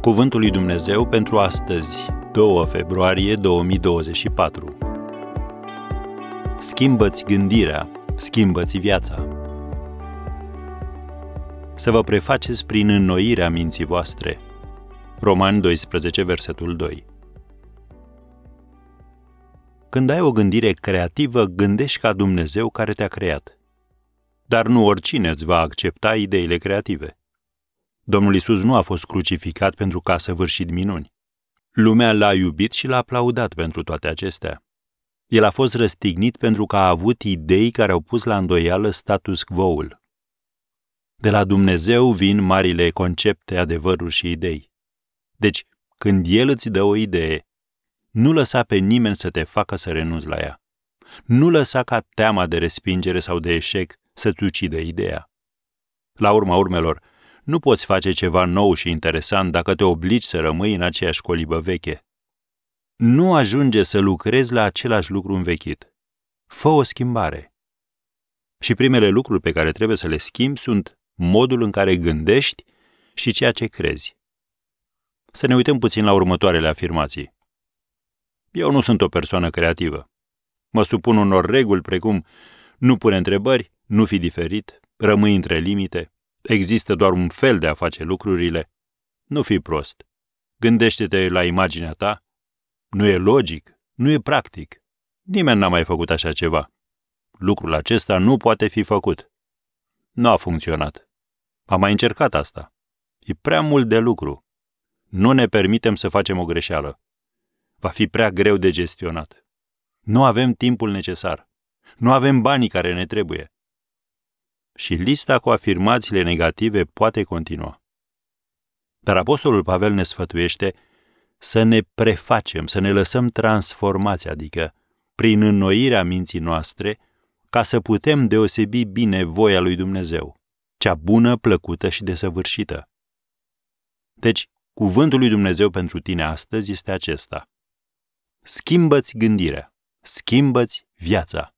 Cuvântul lui Dumnezeu pentru astăzi, 2 februarie 2024. Schimbă-ți gândirea, schimbă-ți viața. Să vă prefaceți prin înnoirea minții voastre. Roman 12, versetul 2. Când ai o gândire creativă, gândești ca Dumnezeu care te-a creat. Dar nu oricine îți va accepta ideile creative. Domnul Isus nu a fost crucificat pentru ca să vârșit minuni. Lumea l-a iubit și l-a aplaudat pentru toate acestea. El a fost răstignit pentru că a avut idei care au pus la îndoială status quo-ul. De la Dumnezeu vin marile concepte, adevăruri și idei. Deci, când El îți dă o idee, nu lăsa pe nimeni să te facă să renunți la ea. Nu lăsa ca teama de respingere sau de eșec să-ți ucidă ideea. La urma urmelor, nu poți face ceva nou și interesant dacă te obligi să rămâi în aceeași colibă veche. Nu ajunge să lucrezi la același lucru învechit. Fă o schimbare. Și primele lucruri pe care trebuie să le schimbi sunt modul în care gândești și ceea ce crezi. Să ne uităm puțin la următoarele afirmații. Eu nu sunt o persoană creativă. Mă supun unor reguli precum nu pune întrebări, nu fi diferit, rămâi între limite, Există doar un fel de a face lucrurile. Nu fi prost. Gândește-te la imaginea ta. Nu e logic, nu e practic. Nimeni n-a mai făcut așa ceva. Lucrul acesta nu poate fi făcut. Nu a funcționat. Am mai încercat asta. E prea mult de lucru. Nu ne permitem să facem o greșeală. Va fi prea greu de gestionat. Nu avem timpul necesar. Nu avem banii care ne trebuie și lista cu afirmațiile negative poate continua. Dar Apostolul Pavel ne sfătuiește să ne prefacem, să ne lăsăm transformați, adică prin înnoirea minții noastre, ca să putem deosebi bine voia lui Dumnezeu, cea bună, plăcută și desăvârșită. Deci, cuvântul lui Dumnezeu pentru tine astăzi este acesta. Schimbă-ți gândirea, schimbă-ți viața.